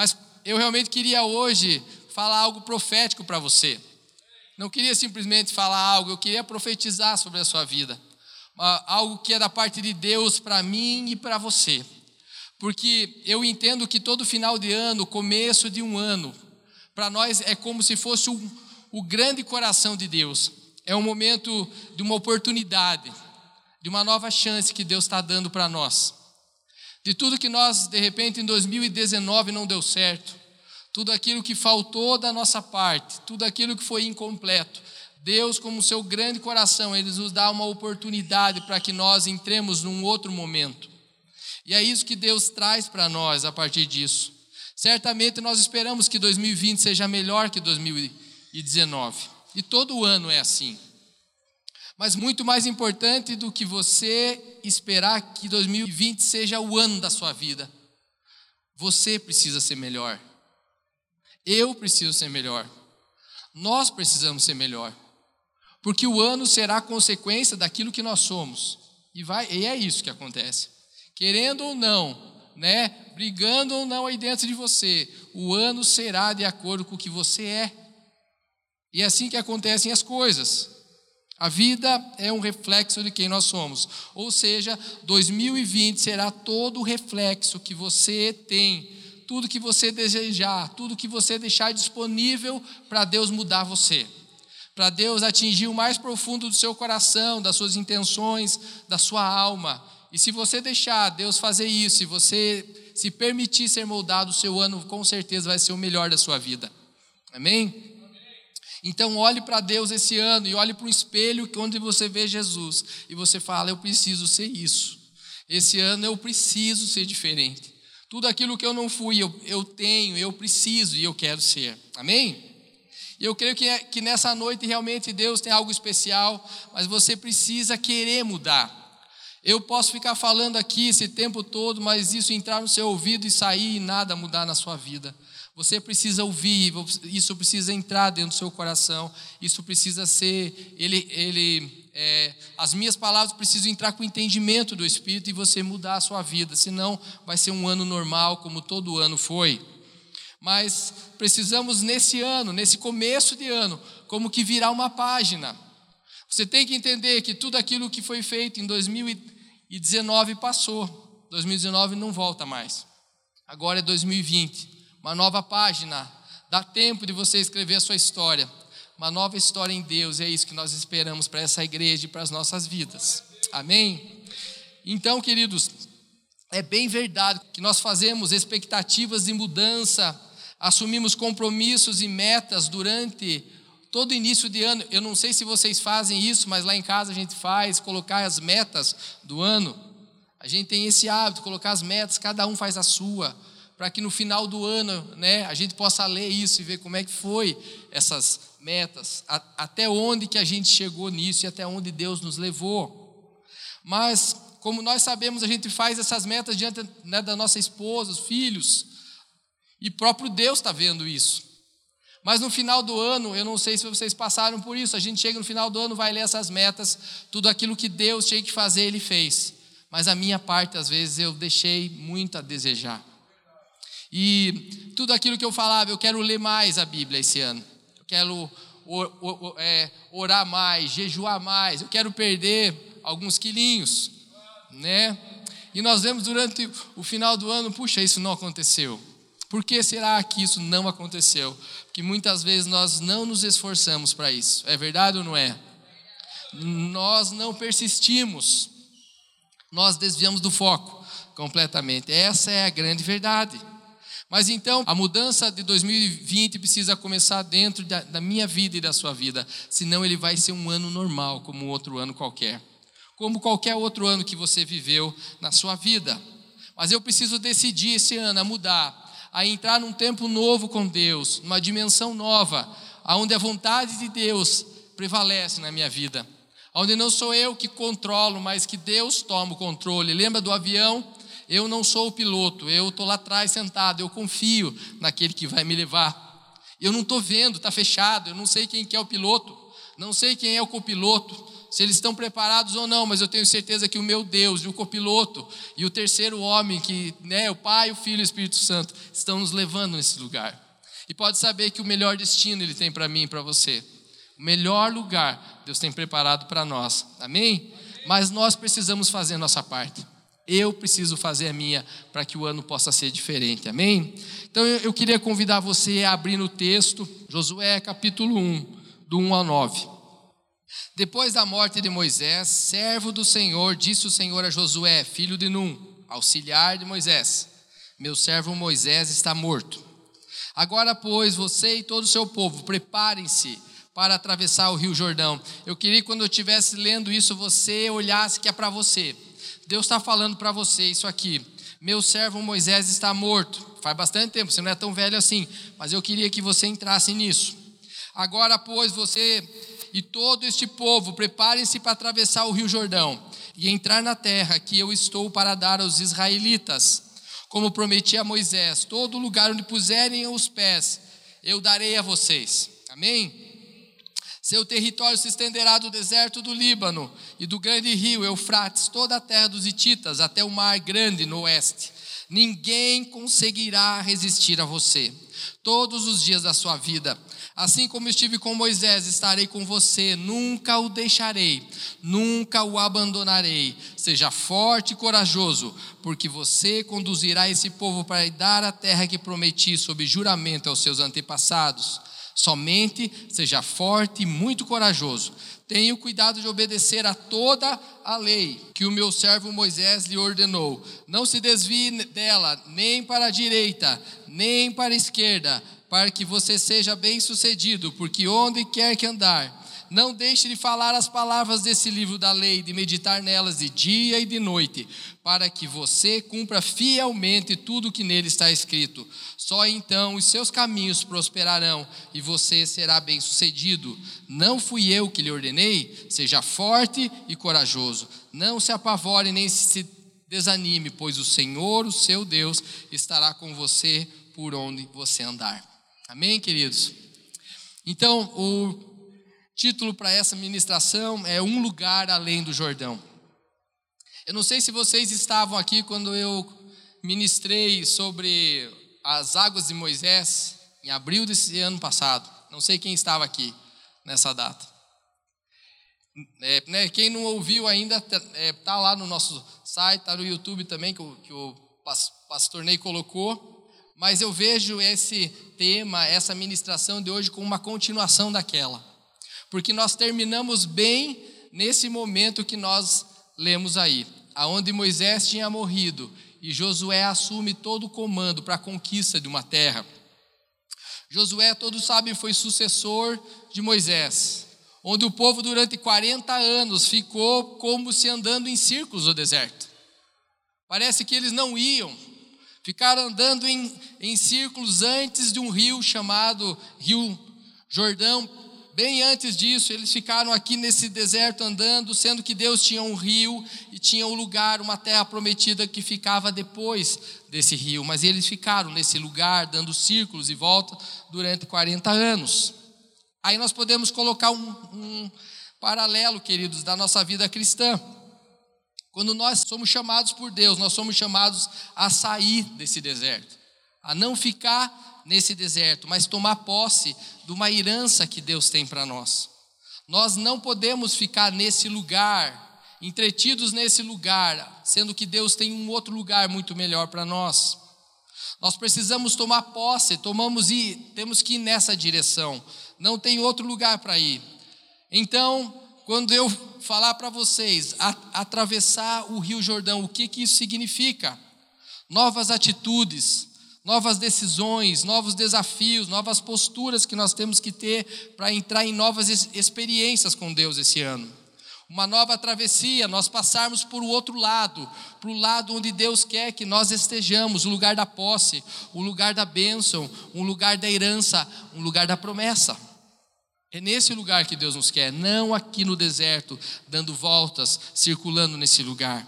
Mas eu realmente queria hoje falar algo profético para você. Não queria simplesmente falar algo, eu queria profetizar sobre a sua vida. Algo que é da parte de Deus para mim e para você. Porque eu entendo que todo final de ano, começo de um ano, para nós é como se fosse o, o grande coração de Deus. É um momento de uma oportunidade, de uma nova chance que Deus está dando para nós. De tudo que nós, de repente, em 2019 não deu certo, tudo aquilo que faltou da nossa parte, tudo aquilo que foi incompleto. Deus, como seu grande coração, Ele nos dá uma oportunidade para que nós entremos num outro momento. E é isso que Deus traz para nós a partir disso. Certamente nós esperamos que 2020 seja melhor que 2019. E todo ano é assim. Mas muito mais importante do que você esperar que 2020 seja o ano da sua vida, você precisa ser melhor. Eu preciso ser melhor. Nós precisamos ser melhor. Porque o ano será consequência daquilo que nós somos. E, vai, e é isso que acontece. Querendo ou não, né, brigando ou não aí dentro de você, o ano será de acordo com o que você é. E é assim que acontecem as coisas. A vida é um reflexo de quem nós somos. Ou seja, 2020 será todo o reflexo que você tem tudo que você desejar, tudo que você deixar disponível para Deus mudar você, para Deus atingir o mais profundo do seu coração, das suas intenções, da sua alma. E se você deixar Deus fazer isso, se você se permitir ser moldado, o seu ano com certeza vai ser o melhor da sua vida. Amém? Então olhe para Deus esse ano e olhe para o espelho onde você vê Jesus e você fala: eu preciso ser isso. Esse ano eu preciso ser diferente. Tudo aquilo que eu não fui, eu, eu tenho, eu preciso e eu quero ser. Amém? E eu creio que, é, que nessa noite realmente Deus tem algo especial, mas você precisa querer mudar. Eu posso ficar falando aqui esse tempo todo, mas isso entrar no seu ouvido e sair e nada mudar na sua vida. Você precisa ouvir, isso precisa entrar dentro do seu coração, isso precisa ser, ele, ele é, as minhas palavras precisam entrar com o entendimento do Espírito e você mudar a sua vida, senão vai ser um ano normal, como todo ano foi. Mas precisamos nesse ano, nesse começo de ano, como que virar uma página. Você tem que entender que tudo aquilo que foi feito em 2019 passou. 2019 não volta mais. Agora é 2020, uma nova página. Dá tempo de você escrever a sua história uma nova história em Deus, é isso que nós esperamos para essa igreja e para as nossas vidas. Amém? Então, queridos, é bem verdade que nós fazemos expectativas de mudança, assumimos compromissos e metas durante todo início de ano. Eu não sei se vocês fazem isso, mas lá em casa a gente faz, colocar as metas do ano. A gente tem esse hábito, colocar as metas, cada um faz a sua, para que no final do ano, né, a gente possa ler isso e ver como é que foi essas metas, a, até onde que a gente chegou nisso e até onde Deus nos levou. Mas, como nós sabemos, a gente faz essas metas diante né, da nossa esposa, os filhos, e próprio Deus está vendo isso. Mas no final do ano, eu não sei se vocês passaram por isso, a gente chega no final do ano, vai ler essas metas, tudo aquilo que Deus tinha que fazer, Ele fez. Mas a minha parte, às vezes, eu deixei muito a desejar. E tudo aquilo que eu falava, eu quero ler mais a Bíblia esse ano quero é, orar mais, jejuar mais, eu quero perder alguns quilinhos, né? E nós vemos durante o final do ano, puxa, isso não aconteceu. Por que será que isso não aconteceu? Porque muitas vezes nós não nos esforçamos para isso. É verdade ou não é? Nós não persistimos. Nós desviamos do foco completamente. Essa é a grande verdade. Mas então, a mudança de 2020 precisa começar dentro da, da, minha vida e da sua vida, senão ele vai ser um ano normal, como outro ano qualquer. Como qualquer outro ano que você viveu na sua vida. Mas eu preciso decidir esse ano a mudar, a entrar num tempo novo com Deus, numa dimensão nova, onde a vontade de Deus prevalece na minha vida. Onde não sou eu que controlo, mas que Deus toma o controle. Lembra do avião? Eu não sou o piloto, eu estou lá atrás sentado, eu confio naquele que vai me levar. Eu não estou vendo, está fechado, eu não sei quem que é o piloto, não sei quem é o copiloto, se eles estão preparados ou não, mas eu tenho certeza que o meu Deus, e o copiloto, e o terceiro homem, que né, o Pai, o Filho e o Espírito Santo, estão nos levando nesse lugar. E pode saber que o melhor destino Ele tem para mim e para você. O melhor lugar Deus tem preparado para nós. Amém? Mas nós precisamos fazer a nossa parte. Eu preciso fazer a minha para que o ano possa ser diferente. Amém? Então eu queria convidar você a abrir no texto, Josué capítulo 1, do 1 ao 9. Depois da morte de Moisés, servo do Senhor, disse o Senhor a Josué, filho de Num, auxiliar de Moisés: Meu servo Moisés está morto. Agora, pois, você e todo o seu povo, preparem-se para atravessar o rio Jordão. Eu queria que quando eu estivesse lendo isso, você olhasse que é para você. Deus está falando para você isso aqui. Meu servo Moisés está morto. Faz bastante tempo, você não é tão velho assim, mas eu queria que você entrasse nisso. Agora, pois, você e todo este povo, preparem-se para atravessar o rio Jordão e entrar na terra que eu estou para dar aos israelitas, como prometi a Moisés: todo lugar onde puserem os pés, eu darei a vocês. Amém? Seu território se estenderá do deserto do Líbano e do grande rio Eufrates, toda a terra dos Hititas, até o mar grande no oeste. Ninguém conseguirá resistir a você todos os dias da sua vida. Assim como estive com Moisés, estarei com você, nunca o deixarei, nunca o abandonarei. Seja forte e corajoso, porque você conduzirá esse povo para dar a terra que prometi sob juramento aos seus antepassados. Somente seja forte e muito corajoso. Tenha o cuidado de obedecer a toda a lei que o meu servo Moisés lhe ordenou. Não se desvie dela, nem para a direita, nem para a esquerda, para que você seja bem-sucedido, porque onde quer que andar, não deixe de falar as palavras desse livro da lei, de meditar nelas de dia e de noite, para que você cumpra fielmente tudo o que nele está escrito. Só então os seus caminhos prosperarão e você será bem-sucedido. Não fui eu que lhe ordenei? Seja forte e corajoso. Não se apavore nem se desanime, pois o Senhor, o seu Deus, estará com você por onde você andar. Amém, queridos? Então, o título para essa ministração é Um Lugar Além do Jordão. Eu não sei se vocês estavam aqui quando eu ministrei sobre as águas de Moisés em abril desse ano passado. Não sei quem estava aqui nessa data. É, né, quem não ouviu ainda, está é, tá lá no nosso site, está no YouTube também, que o, que o pastor Ney colocou. Mas eu vejo esse tema, essa ministração de hoje, como uma continuação daquela porque nós terminamos bem nesse momento que nós lemos aí, aonde Moisés tinha morrido e Josué assume todo o comando para a conquista de uma terra. Josué, todos sabem, foi sucessor de Moisés, onde o povo durante 40 anos ficou como se andando em círculos no deserto. Parece que eles não iam, ficaram andando em, em círculos antes de um rio chamado Rio Jordão, Bem antes disso, eles ficaram aqui nesse deserto andando, sendo que Deus tinha um rio e tinha um lugar, uma terra prometida que ficava depois desse rio. Mas eles ficaram nesse lugar, dando círculos e volta durante 40 anos. Aí nós podemos colocar um, um paralelo, queridos, da nossa vida cristã. Quando nós somos chamados por Deus, nós somos chamados a sair desse deserto, a não ficar nesse deserto, mas tomar posse de uma herança que Deus tem para nós. Nós não podemos ficar nesse lugar, entretidos nesse lugar, sendo que Deus tem um outro lugar muito melhor para nós. Nós precisamos tomar posse, tomamos e temos que ir nessa direção. Não tem outro lugar para ir. Então, quando eu falar para vocês atravessar o Rio Jordão, o que que isso significa? Novas atitudes, novas decisões, novos desafios, novas posturas que nós temos que ter para entrar em novas experiências com Deus esse ano. Uma nova travessia, nós passarmos por o outro lado, para o lado onde Deus quer que nós estejamos, o lugar da posse, o lugar da bênção, um lugar da herança, um lugar da promessa. É nesse lugar que Deus nos quer, não aqui no deserto, dando voltas, circulando nesse lugar.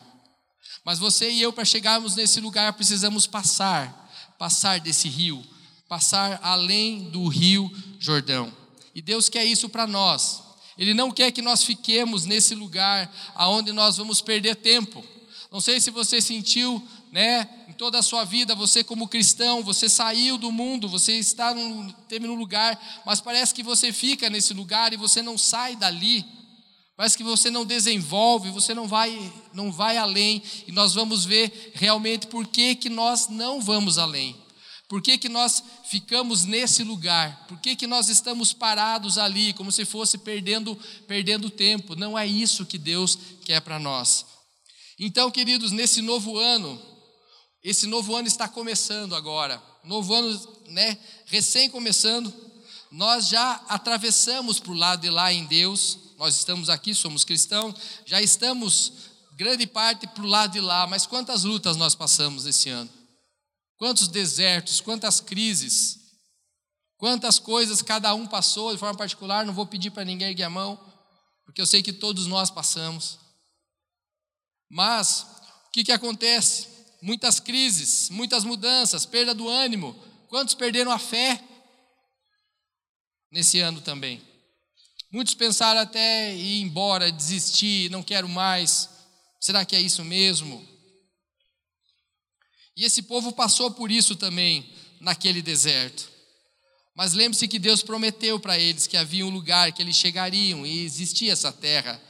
Mas você e eu, para chegarmos nesse lugar, precisamos passar passar desse rio, passar além do rio Jordão. E Deus quer isso para nós. Ele não quer que nós fiquemos nesse lugar aonde nós vamos perder tempo. Não sei se você sentiu, né, em toda a sua vida, você como cristão, você saiu do mundo, você está num, teve lugar, mas parece que você fica nesse lugar e você não sai dali. Parece que você não desenvolve, você não vai, não vai além, e nós vamos ver realmente por que, que nós não vamos além. Por que, que nós ficamos nesse lugar? Por que, que nós estamos parados ali, como se fosse perdendo, perdendo tempo? Não é isso que Deus quer para nós. Então, queridos, nesse novo ano, esse novo ano está começando agora, novo ano, né, recém começando, nós já atravessamos para o lado de lá em Deus, nós estamos aqui, somos cristãos, já estamos grande parte para o lado de lá, mas quantas lutas nós passamos esse ano? Quantos desertos, quantas crises, quantas coisas cada um passou de forma particular, não vou pedir para ninguém erguer a mão, porque eu sei que todos nós passamos. Mas, o que, que acontece? Muitas crises, muitas mudanças, perda do ânimo. Quantos perderam a fé nesse ano também? Muitos pensaram até ir embora, desistir, não quero mais. Será que é isso mesmo? E esse povo passou por isso também naquele deserto. Mas lembre-se que Deus prometeu para eles que havia um lugar que eles chegariam e existia essa terra.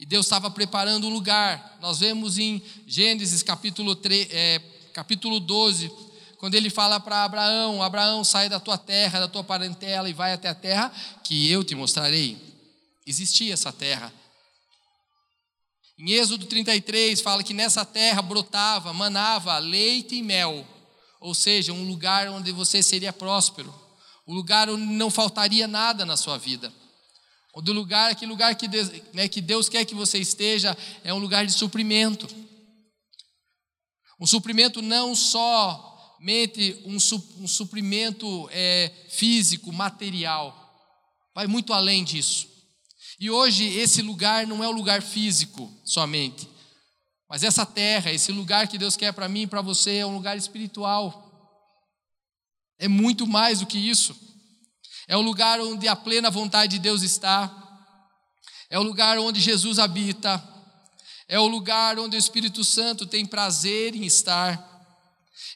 E Deus estava preparando um lugar. Nós vemos em Gênesis capítulo, 3, é, capítulo 12, quando ele fala para Abraão: Abraão, sai da tua terra, da tua parentela e vai até a terra que eu te mostrarei. Existia essa terra. Em Êxodo 33 fala que nessa terra brotava, manava leite e mel, ou seja, um lugar onde você seria próspero, um lugar onde não faltaria nada na sua vida. O do lugar, aquele lugar que Deus, né, que Deus quer que você esteja, é um lugar de suprimento. Um suprimento não somente um, um suprimento é, físico, material, vai muito além disso. E hoje esse lugar não é o lugar físico somente, mas essa terra, esse lugar que Deus quer para mim e para você é um lugar espiritual. É muito mais do que isso. É o lugar onde a plena vontade de Deus está. É o lugar onde Jesus habita. É o lugar onde o Espírito Santo tem prazer em estar.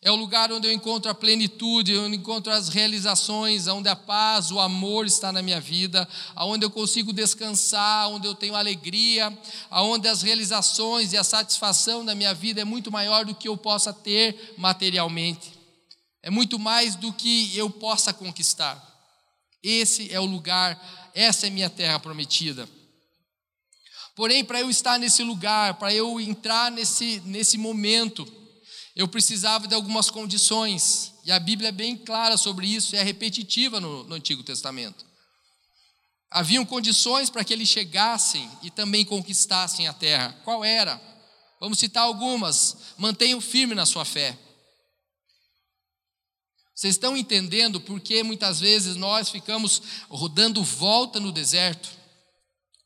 É o lugar onde eu encontro a plenitude, onde eu encontro as realizações, onde a paz, o amor está na minha vida, onde eu consigo descansar, onde eu tenho alegria, onde as realizações e a satisfação da minha vida é muito maior do que eu possa ter materialmente. É muito mais do que eu possa conquistar. Esse é o lugar, essa é minha terra prometida. Porém, para eu estar nesse lugar, para eu entrar nesse, nesse momento, eu precisava de algumas condições, e a Bíblia é bem clara sobre isso, é repetitiva no, no Antigo Testamento. Haviam condições para que eles chegassem e também conquistassem a terra. Qual era? Vamos citar algumas. Mantenham firme na sua fé. Vocês estão entendendo por que muitas vezes nós ficamos rodando volta no deserto?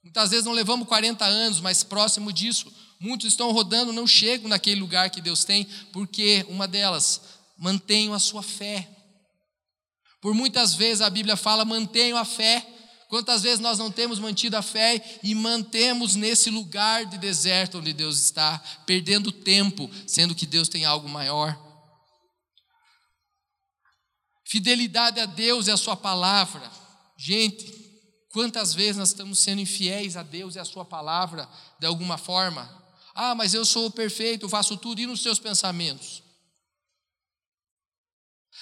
Muitas vezes não levamos 40 anos, mas próximo disso, Muitos estão rodando, não chegam naquele lugar que Deus tem, porque uma delas, mantenham a sua fé. Por muitas vezes a Bíblia fala, mantenham a fé. Quantas vezes nós não temos mantido a fé e mantemos nesse lugar de deserto onde Deus está, perdendo tempo, sendo que Deus tem algo maior? Fidelidade a Deus e a Sua palavra. Gente, quantas vezes nós estamos sendo infiéis a Deus e a Sua palavra de alguma forma? Ah, mas eu sou perfeito, faço tudo, e nos seus pensamentos?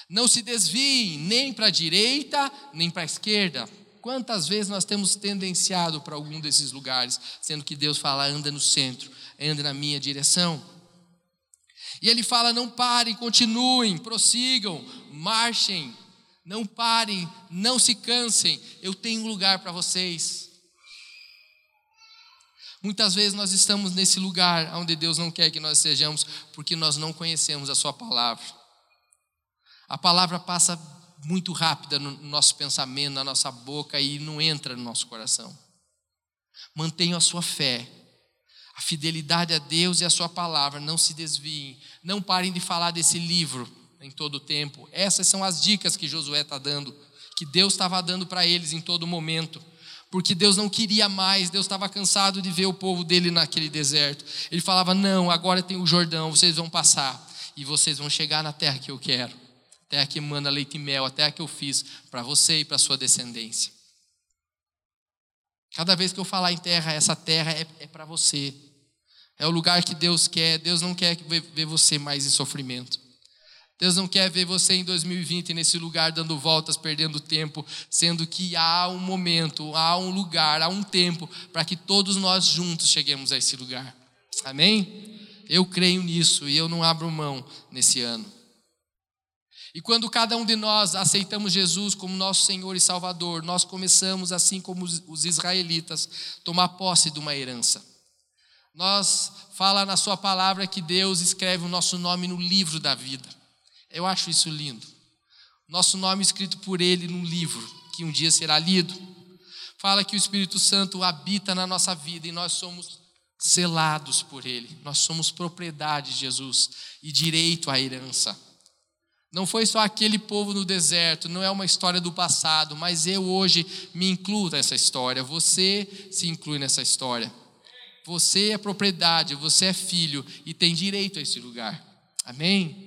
Não se desviem nem para a direita, nem para a esquerda. Quantas vezes nós temos tendenciado para algum desses lugares, sendo que Deus fala, anda no centro, anda na minha direção. E Ele fala: não parem, continuem, prossigam, marchem, não parem, não se cansem, eu tenho um lugar para vocês. Muitas vezes nós estamos nesse lugar onde Deus não quer que nós sejamos, porque nós não conhecemos a Sua palavra. A palavra passa muito rápida no nosso pensamento, na nossa boca e não entra no nosso coração. Mantenham a sua fé, a fidelidade a Deus e a Sua palavra, não se desviem, não parem de falar desse livro em todo o tempo. Essas são as dicas que Josué está dando, que Deus estava dando para eles em todo momento. Porque Deus não queria mais, Deus estava cansado de ver o povo dele naquele deserto. Ele falava: Não, agora tem o Jordão, vocês vão passar e vocês vão chegar na terra que eu quero, terra que manda leite e mel, a terra que eu fiz para você e para sua descendência. Cada vez que eu falar em terra, essa terra é, é para você. É o lugar que Deus quer. Deus não quer ver você mais em sofrimento. Deus não quer ver você em 2020 nesse lugar dando voltas, perdendo tempo, sendo que há um momento, há um lugar, há um tempo para que todos nós juntos cheguemos a esse lugar. Amém? Eu creio nisso e eu não abro mão nesse ano. E quando cada um de nós aceitamos Jesus como nosso Senhor e Salvador, nós começamos, assim como os israelitas, tomar posse de uma herança. Nós fala na sua palavra que Deus escreve o nosso nome no livro da vida. Eu acho isso lindo. Nosso nome escrito por ele num livro que um dia será lido. Fala que o Espírito Santo habita na nossa vida e nós somos selados por ele. Nós somos propriedade de Jesus e direito à herança. Não foi só aquele povo no deserto, não é uma história do passado, mas eu hoje me incluo nessa história, você se inclui nessa história. Você é propriedade, você é filho e tem direito a esse lugar. Amém?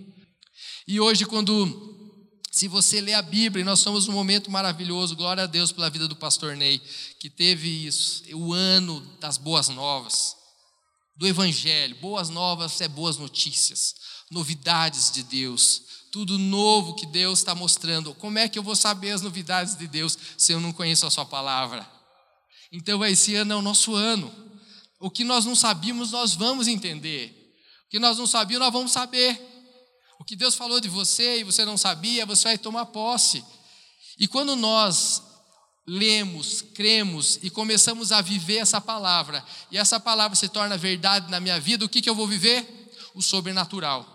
E hoje, quando, se você lê a Bíblia, nós estamos num momento maravilhoso, glória a Deus pela vida do pastor Ney, que teve isso, o ano das boas novas, do Evangelho. Boas novas é boas notícias, novidades de Deus tudo novo que Deus está mostrando. Como é que eu vou saber as novidades de Deus se eu não conheço a Sua palavra? Então, esse ano é o nosso ano. O que nós não sabíamos, nós vamos entender. O que nós não sabíamos, nós vamos saber. Que Deus falou de você e você não sabia, você vai tomar posse. E quando nós lemos, cremos e começamos a viver essa palavra, e essa palavra se torna verdade na minha vida, o que, que eu vou viver? O sobrenatural.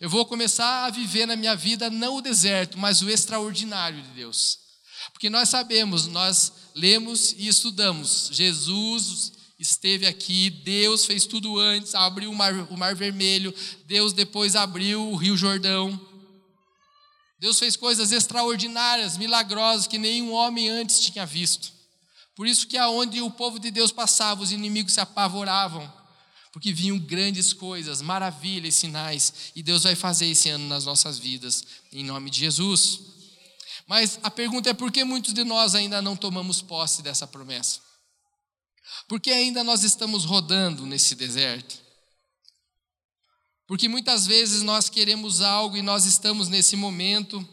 Eu vou começar a viver na minha vida não o deserto, mas o extraordinário de Deus. Porque nós sabemos, nós lemos e estudamos. Jesus esteve aqui, Deus fez tudo antes, abriu o mar, o mar Vermelho, Deus depois abriu o Rio Jordão. Deus fez coisas extraordinárias, milagrosas que nenhum homem antes tinha visto. Por isso que aonde o povo de Deus passava, os inimigos se apavoravam porque vinham grandes coisas, maravilhas, sinais, e Deus vai fazer esse ano nas nossas vidas, em nome de Jesus. Mas a pergunta é por que muitos de nós ainda não tomamos posse dessa promessa? Porque ainda nós estamos rodando nesse deserto? Porque muitas vezes nós queremos algo e nós estamos nesse momento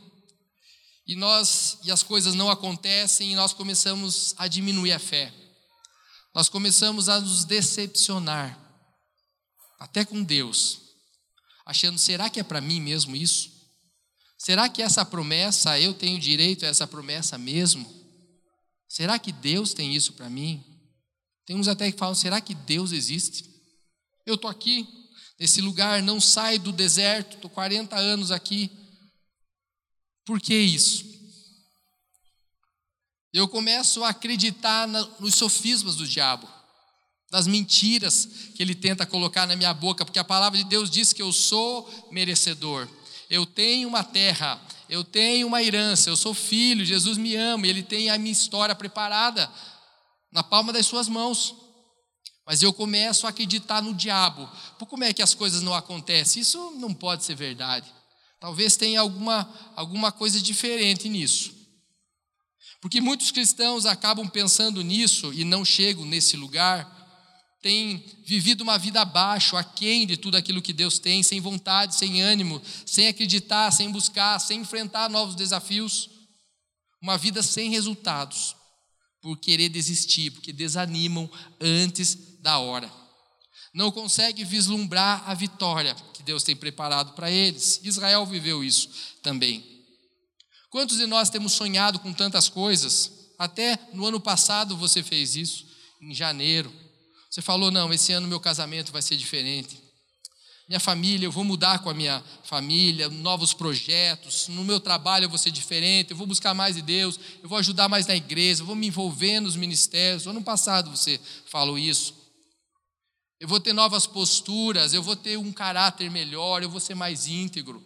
e nós e as coisas não acontecem e nós começamos a diminuir a fé. Nós começamos a nos decepcionar até com Deus, achando: será que é para mim mesmo isso? Será que essa promessa, eu tenho direito a essa promessa mesmo? Será que Deus tem isso para mim? Tem uns até que falam: será que Deus existe? Eu estou aqui, nesse lugar, não saio do deserto, estou 40 anos aqui. Por que isso? Eu começo a acreditar nos sofismas do diabo das mentiras que ele tenta colocar na minha boca, porque a palavra de Deus diz que eu sou merecedor. Eu tenho uma terra, eu tenho uma herança, eu sou filho, Jesus me ama, ele tem a minha história preparada na palma das suas mãos. Mas eu começo a acreditar no diabo. Por como é que as coisas não acontecem? Isso não pode ser verdade. Talvez tenha alguma, alguma coisa diferente nisso. Porque muitos cristãos acabam pensando nisso e não chegam nesse lugar tem vivido uma vida abaixo, aquém de tudo aquilo que Deus tem, sem vontade, sem ânimo, sem acreditar, sem buscar, sem enfrentar novos desafios. Uma vida sem resultados, por querer desistir, porque desanimam antes da hora. Não consegue vislumbrar a vitória que Deus tem preparado para eles. Israel viveu isso também. Quantos de nós temos sonhado com tantas coisas? Até no ano passado você fez isso, em janeiro você falou: não, esse ano meu casamento vai ser diferente. Minha família, eu vou mudar com a minha família, novos projetos. No meu trabalho eu vou ser diferente, eu vou buscar mais de Deus, eu vou ajudar mais na igreja, eu vou me envolver nos ministérios. ano passado você falou isso. Eu vou ter novas posturas, eu vou ter um caráter melhor, eu vou ser mais íntegro.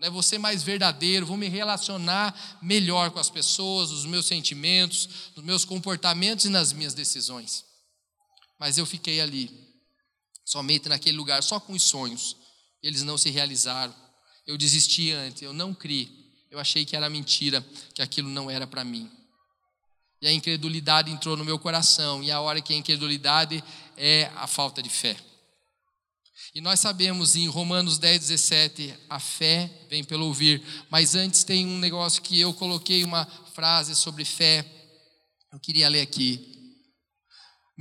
né? vou ser mais verdadeiro, vou me relacionar melhor com as pessoas, os meus sentimentos, nos meus comportamentos e nas minhas decisões. Mas eu fiquei ali, somente naquele lugar, só com os sonhos. Eles não se realizaram. Eu desisti antes, eu não criei. Eu achei que era mentira, que aquilo não era para mim. E a incredulidade entrou no meu coração, e a hora que a incredulidade é a falta de fé. E nós sabemos em Romanos 10, 17, a fé vem pelo ouvir. Mas antes tem um negócio que eu coloquei uma frase sobre fé. Eu queria ler aqui.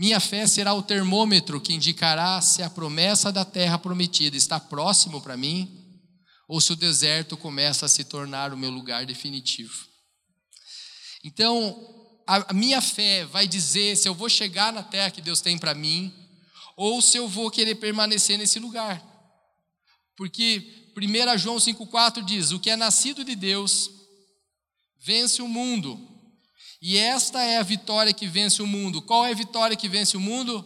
Minha fé será o termômetro que indicará se a promessa da terra prometida está próximo para mim ou se o deserto começa a se tornar o meu lugar definitivo. Então, a minha fé vai dizer se eu vou chegar na terra que Deus tem para mim ou se eu vou querer permanecer nesse lugar. Porque 1 João 5,4 diz: O que é nascido de Deus vence o mundo, e esta é a vitória que vence o mundo. Qual é a vitória que vence o mundo?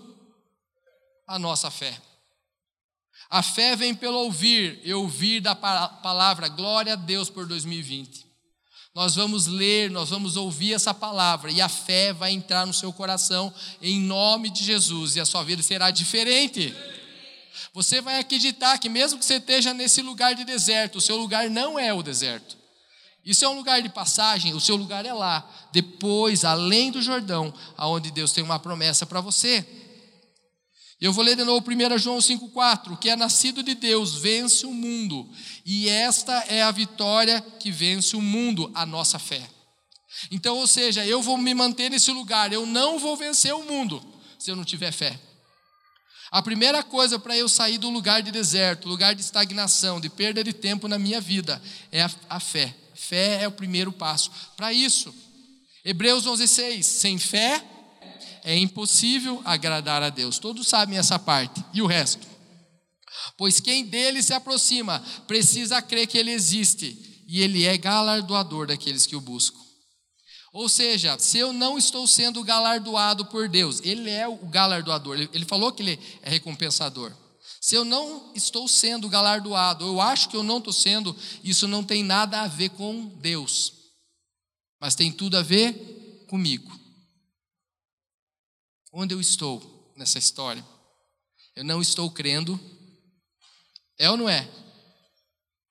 A nossa fé. A fé vem pelo ouvir, e ouvir da palavra. Glória a Deus por 2020. Nós vamos ler, nós vamos ouvir essa palavra e a fé vai entrar no seu coração em nome de Jesus e a sua vida será diferente. Você vai acreditar que mesmo que você esteja nesse lugar de deserto, o seu lugar não é o deserto. Isso é um lugar de passagem, o seu lugar é lá, depois, além do Jordão, aonde Deus tem uma promessa para você. Eu vou ler de novo 1 João 5,4: O que é nascido de Deus vence o mundo, e esta é a vitória que vence o mundo, a nossa fé. Então, ou seja, eu vou me manter nesse lugar, eu não vou vencer o mundo se eu não tiver fé. A primeira coisa para eu sair do lugar de deserto, lugar de estagnação, de perda de tempo na minha vida, é a, a fé. Fé é o primeiro passo. Para isso, Hebreus 11,6: sem fé é impossível agradar a Deus. Todos sabem essa parte. E o resto? Pois quem dele se aproxima precisa crer que ele existe e ele é galardoador daqueles que o buscam. Ou seja, se eu não estou sendo galardoado por Deus, Ele é o galardoador, Ele falou que Ele é recompensador. Se eu não estou sendo galardoado, eu acho que eu não estou sendo, isso não tem nada a ver com Deus, mas tem tudo a ver comigo onde eu estou nessa história? Eu não estou crendo. É ou não é?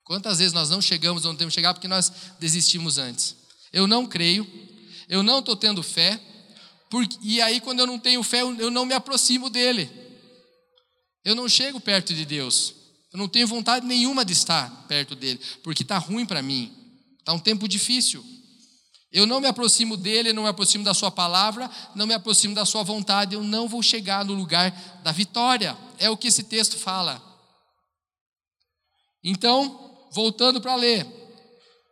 Quantas vezes nós não chegamos onde temos que chegar porque nós desistimos antes? Eu não creio, eu não estou tendo fé, porque, e aí quando eu não tenho fé, eu não me aproximo dele. Eu não chego perto de Deus. Eu não tenho vontade nenhuma de estar perto dele, porque está ruim para mim. Está um tempo difícil. Eu não me aproximo dele, não me aproximo da sua palavra, não me aproximo da sua vontade, eu não vou chegar no lugar da vitória. É o que esse texto fala. Então, voltando para ler.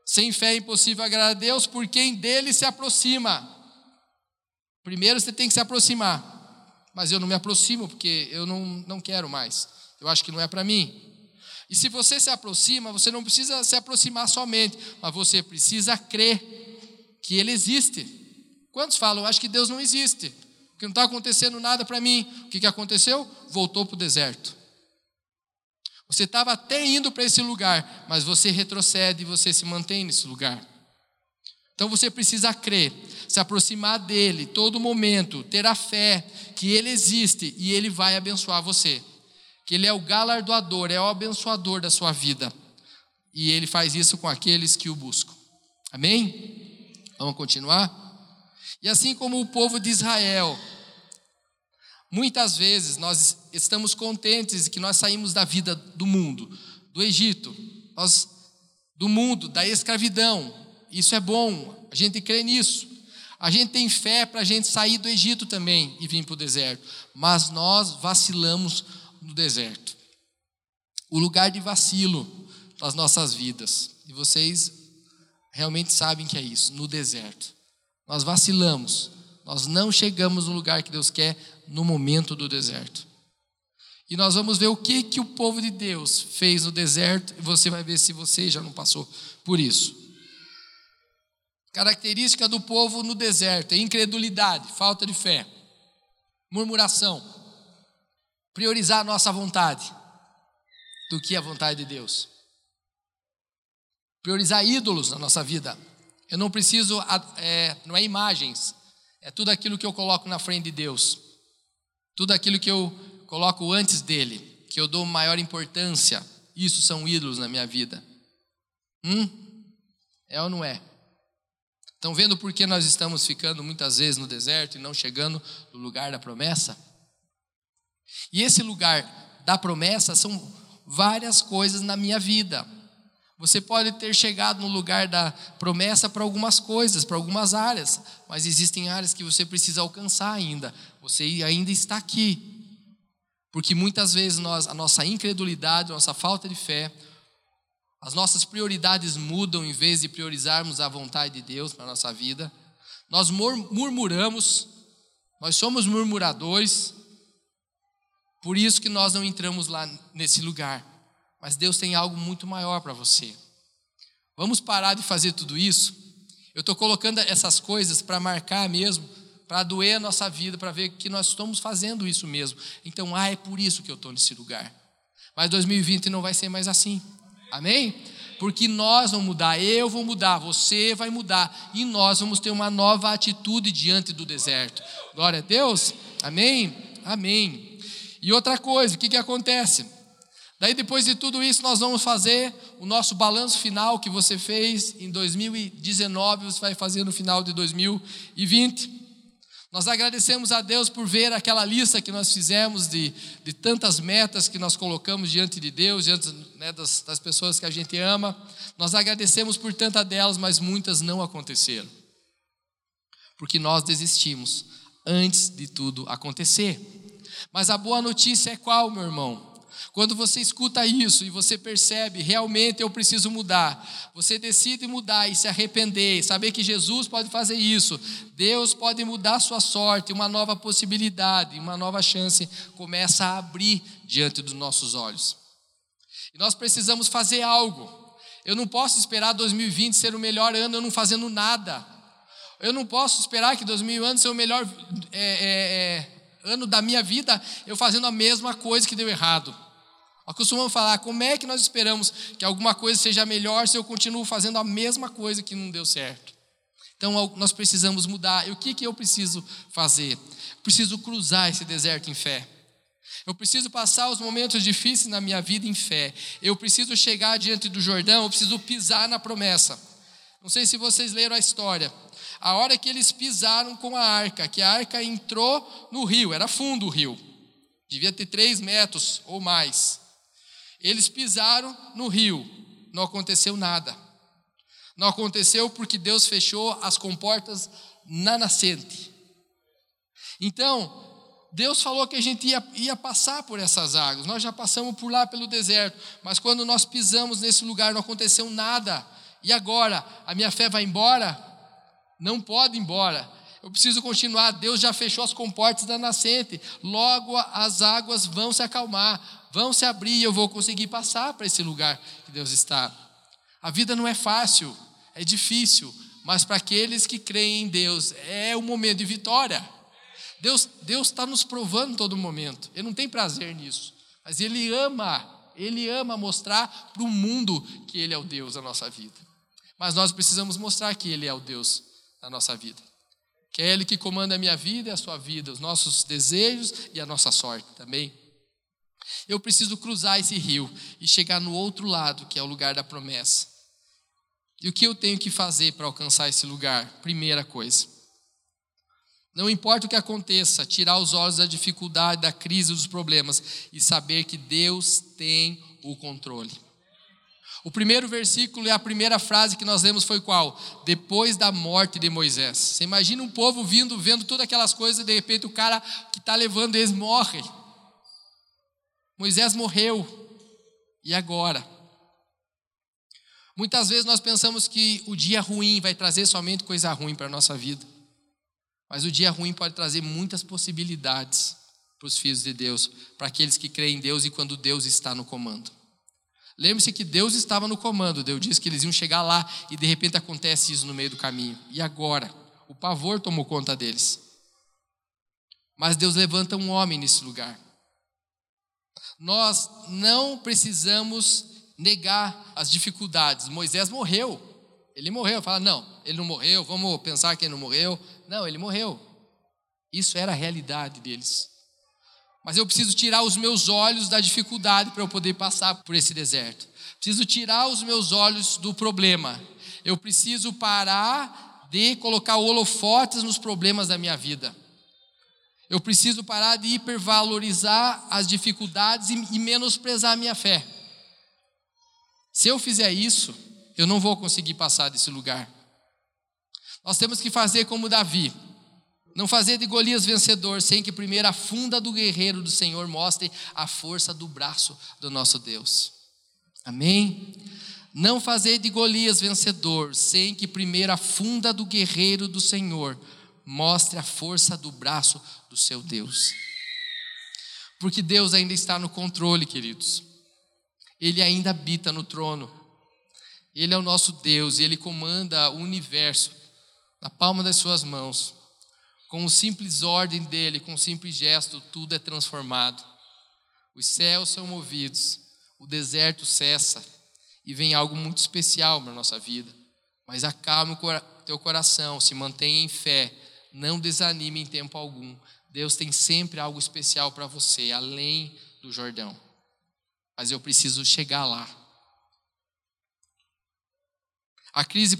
Sem fé é impossível agradar a Deus por quem dele se aproxima. Primeiro você tem que se aproximar. Mas eu não me aproximo porque eu não, não quero mais. Eu acho que não é para mim. E se você se aproxima, você não precisa se aproximar somente, mas você precisa crer que Ele existe. Quantos falam, acho que Deus não existe, que não está acontecendo nada para mim? O que, que aconteceu? Voltou para o deserto. Você estava até indo para esse lugar, mas você retrocede e você se mantém nesse lugar. Então você precisa crer, se aproximar dele todo momento, ter a fé que ele existe e ele vai abençoar você. Que ele é o galardoador, é o abençoador da sua vida. E ele faz isso com aqueles que o buscam. Amém? Vamos continuar? E assim como o povo de Israel, muitas vezes nós estamos contentes que nós saímos da vida do mundo, do Egito, nós, do mundo, da escravidão. Isso é bom, a gente crê nisso. A gente tem fé para a gente sair do Egito também e vir para o deserto, mas nós vacilamos no deserto. O lugar de vacilo das nossas vidas. E vocês realmente sabem que é isso, no deserto. Nós vacilamos, nós não chegamos no lugar que Deus quer no momento do deserto. E nós vamos ver o que, que o povo de Deus fez no deserto, e você vai ver se você já não passou por isso. Característica do povo no deserto é incredulidade, falta de fé, murmuração, priorizar a nossa vontade do que a vontade de Deus. priorizar ídolos na nossa vida. Eu não preciso, é, não é imagens, é tudo aquilo que eu coloco na frente de Deus, tudo aquilo que eu coloco antes dele, que eu dou maior importância. Isso são ídolos na minha vida. Hum? É ou não é? Estão vendo por que nós estamos ficando muitas vezes no deserto e não chegando no lugar da promessa? E esse lugar da promessa são várias coisas na minha vida. Você pode ter chegado no lugar da promessa para algumas coisas, para algumas áreas, mas existem áreas que você precisa alcançar ainda. Você ainda está aqui. Porque muitas vezes nós, a nossa incredulidade, a nossa falta de fé, as nossas prioridades mudam em vez de priorizarmos a vontade de Deus para a nossa vida. Nós murmuramos, nós somos murmuradores, por isso que nós não entramos lá nesse lugar. Mas Deus tem algo muito maior para você. Vamos parar de fazer tudo isso? Eu estou colocando essas coisas para marcar mesmo, para doer a nossa vida, para ver que nós estamos fazendo isso mesmo. Então, ah, é por isso que eu estou nesse lugar. Mas 2020 não vai ser mais assim. Amém? Porque nós vamos mudar, eu vou mudar, você vai mudar, e nós vamos ter uma nova atitude diante do deserto. Glória a Deus. Amém? Amém. E outra coisa, o que, que acontece? Daí, depois de tudo isso, nós vamos fazer o nosso balanço final que você fez em 2019, você vai fazer no final de 2020. Nós agradecemos a Deus por ver aquela lista que nós fizemos de, de tantas metas que nós colocamos diante de Deus, diante né, das, das pessoas que a gente ama. Nós agradecemos por tantas delas, mas muitas não aconteceram. Porque nós desistimos antes de tudo acontecer. Mas a boa notícia é qual, meu irmão? Quando você escuta isso e você percebe, realmente eu preciso mudar, você decide mudar e se arrepender, saber que Jesus pode fazer isso, Deus pode mudar sua sorte, uma nova possibilidade, uma nova chance começa a abrir diante dos nossos olhos. E nós precisamos fazer algo. Eu não posso esperar 2020 ser o melhor ano eu não fazendo nada. Eu não posso esperar que 2020 seja o melhor é, é, é, ano da minha vida eu fazendo a mesma coisa que deu errado. Nós costumamos falar, como é que nós esperamos que alguma coisa seja melhor se eu continuo fazendo a mesma coisa que não deu certo? Então nós precisamos mudar. E o que, que eu preciso fazer? preciso cruzar esse deserto em fé. Eu preciso passar os momentos difíceis na minha vida em fé. Eu preciso chegar diante do Jordão, eu preciso pisar na promessa. Não sei se vocês leram a história a hora que eles pisaram com a arca, que a arca entrou no rio, era fundo o rio, devia ter três metros ou mais. Eles pisaram no rio, não aconteceu nada. Não aconteceu porque Deus fechou as comportas na nascente. Então, Deus falou que a gente ia, ia passar por essas águas, nós já passamos por lá pelo deserto, mas quando nós pisamos nesse lugar não aconteceu nada. E agora? A minha fé vai embora? Não pode ir embora. Eu preciso continuar. Deus já fechou as comportas da nascente. Logo as águas vão se acalmar, vão se abrir e eu vou conseguir passar para esse lugar que Deus está. A vida não é fácil, é difícil, mas para aqueles que creem em Deus é um momento de vitória. Deus Deus está nos provando todo momento. Ele não tem prazer nisso, mas Ele ama, Ele ama mostrar para o mundo que Ele é o Deus da nossa vida. Mas nós precisamos mostrar que Ele é o Deus na nossa vida. Que é Ele que comanda a minha vida e a sua vida, os nossos desejos e a nossa sorte também. Eu preciso cruzar esse rio e chegar no outro lado, que é o lugar da promessa. E o que eu tenho que fazer para alcançar esse lugar? Primeira coisa. Não importa o que aconteça, tirar os olhos da dificuldade, da crise, dos problemas e saber que Deus tem o controle. O primeiro versículo e a primeira frase que nós lemos foi qual? Depois da morte de Moisés. Você imagina um povo vindo, vendo todas aquelas coisas, e de repente o cara que está levando eles morre. Moisés morreu. E agora? Muitas vezes nós pensamos que o dia ruim vai trazer somente coisa ruim para a nossa vida. Mas o dia ruim pode trazer muitas possibilidades para os filhos de Deus, para aqueles que creem em Deus e quando Deus está no comando. Lembre-se que Deus estava no comando, Deus disse que eles iam chegar lá e de repente acontece isso no meio do caminho. E agora? O pavor tomou conta deles. Mas Deus levanta um homem nesse lugar. Nós não precisamos negar as dificuldades. Moisés morreu. Ele morreu. Fala, não, ele não morreu, vamos pensar que ele não morreu. Não, ele morreu. Isso era a realidade deles. Mas eu preciso tirar os meus olhos da dificuldade para eu poder passar por esse deserto. Preciso tirar os meus olhos do problema. Eu preciso parar de colocar holofotes nos problemas da minha vida. Eu preciso parar de hipervalorizar as dificuldades e menosprezar a minha fé. Se eu fizer isso, eu não vou conseguir passar desse lugar. Nós temos que fazer como Davi. Não fazer de Golias vencedor sem que primeiro a funda do guerreiro do Senhor mostre a força do braço do nosso Deus. Amém? Não fazer de Golias vencedor sem que primeiro a funda do guerreiro do Senhor mostre a força do braço do seu Deus. Porque Deus ainda está no controle, queridos. Ele ainda habita no trono. Ele é o nosso Deus e ele comanda o universo na palma das suas mãos. Com o simples ordem dele, com o simples gesto, tudo é transformado. Os céus são movidos, o deserto cessa e vem algo muito especial na nossa vida. Mas acalme o teu coração, se mantenha em fé, não desanime em tempo algum. Deus tem sempre algo especial para você, além do Jordão. Mas eu preciso chegar lá. A crise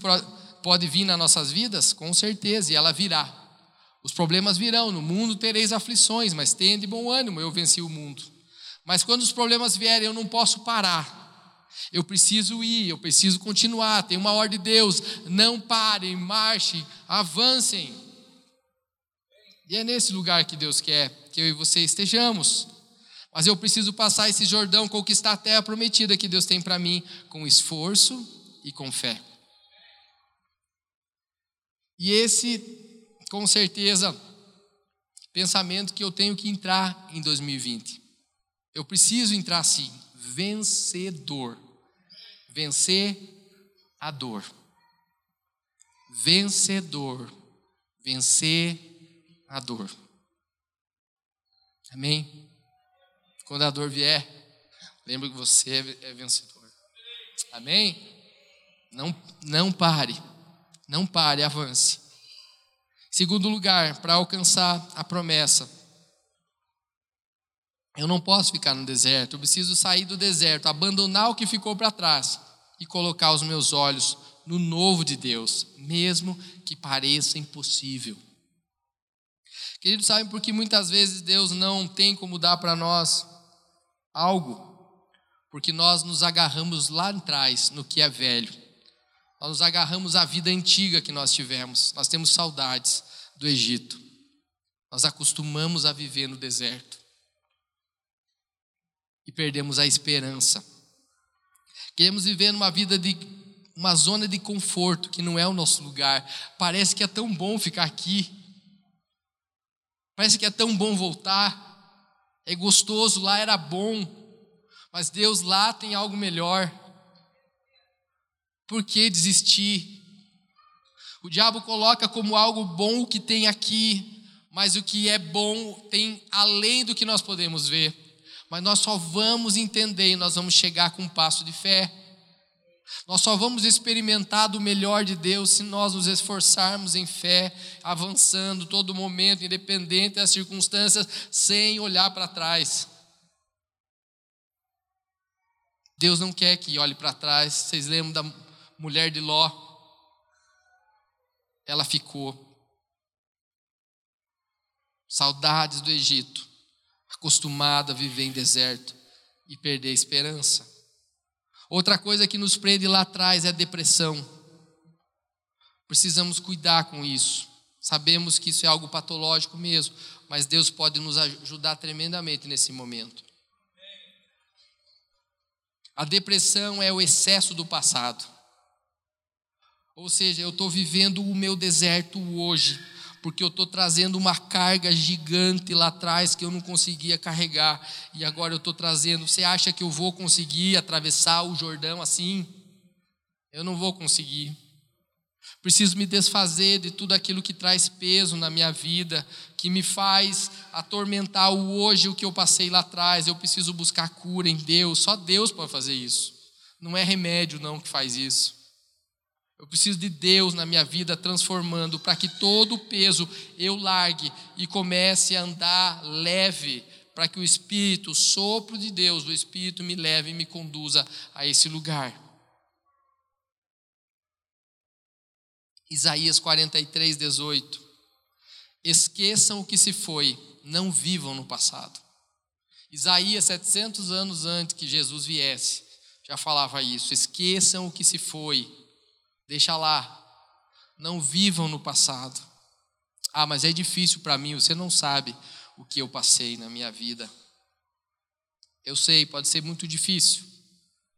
pode vir nas nossas vidas? Com certeza, e ela virá. Os problemas virão, no mundo tereis aflições, mas tenha de bom ânimo, eu venci o mundo. Mas quando os problemas vierem, eu não posso parar. Eu preciso ir, eu preciso continuar. Tem uma ordem de Deus: não parem, marchem, avancem. E é nesse lugar que Deus quer que eu e você estejamos. Mas eu preciso passar esse Jordão, conquistar a terra prometida que Deus tem para mim, com esforço e com fé. E esse com certeza, pensamento que eu tenho que entrar em 2020. Eu preciso entrar assim, vencedor. Vencer a dor. Vencedor. Vencer a dor. Amém? Quando a dor vier, lembre que você é vencedor. Amém? Não, não pare. Não pare, avance. Segundo lugar, para alcançar a promessa. Eu não posso ficar no deserto, eu preciso sair do deserto, abandonar o que ficou para trás e colocar os meus olhos no novo de Deus, mesmo que pareça impossível. Queridos, sabem por que muitas vezes Deus não tem como dar para nós algo? Porque nós nos agarramos lá atrás, no que é velho. Nós nos agarramos à vida antiga que nós tivemos. Nós temos saudades do Egito. Nós acostumamos a viver no deserto. E perdemos a esperança. Queremos viver numa vida de uma zona de conforto que não é o nosso lugar. Parece que é tão bom ficar aqui. Parece que é tão bom voltar. É gostoso, lá era bom. Mas Deus lá tem algo melhor. Por que desistir? O diabo coloca como algo bom o que tem aqui, mas o que é bom tem além do que nós podemos ver. Mas nós só vamos entender e nós vamos chegar com um passo de fé. Nós só vamos experimentar do melhor de Deus se nós nos esforçarmos em fé, avançando todo momento, independente das circunstâncias, sem olhar para trás. Deus não quer que olhe para trás. Vocês lembram da mulher de Ló, ela ficou. Saudades do Egito, acostumada a viver em deserto e perder a esperança. Outra coisa que nos prende lá atrás é a depressão. Precisamos cuidar com isso. Sabemos que isso é algo patológico mesmo, mas Deus pode nos ajudar tremendamente nesse momento. A depressão é o excesso do passado. Ou seja, eu estou vivendo o meu deserto hoje, porque eu estou trazendo uma carga gigante lá atrás que eu não conseguia carregar, e agora eu estou trazendo. Você acha que eu vou conseguir atravessar o Jordão assim? Eu não vou conseguir. Preciso me desfazer de tudo aquilo que traz peso na minha vida, que me faz atormentar o hoje, o que eu passei lá atrás. Eu preciso buscar cura em Deus, só Deus pode fazer isso. Não é remédio não que faz isso. Eu preciso de Deus na minha vida transformando para que todo o peso eu largue e comece a andar leve, para que o Espírito, o sopro de Deus, o Espírito me leve e me conduza a esse lugar. Isaías 43, 18. Esqueçam o que se foi, não vivam no passado. Isaías, 700 anos antes que Jesus viesse, já falava isso. Esqueçam o que se foi, deixa lá, não vivam no passado. Ah, mas é difícil para mim, você não sabe o que eu passei na minha vida. Eu sei, pode ser muito difícil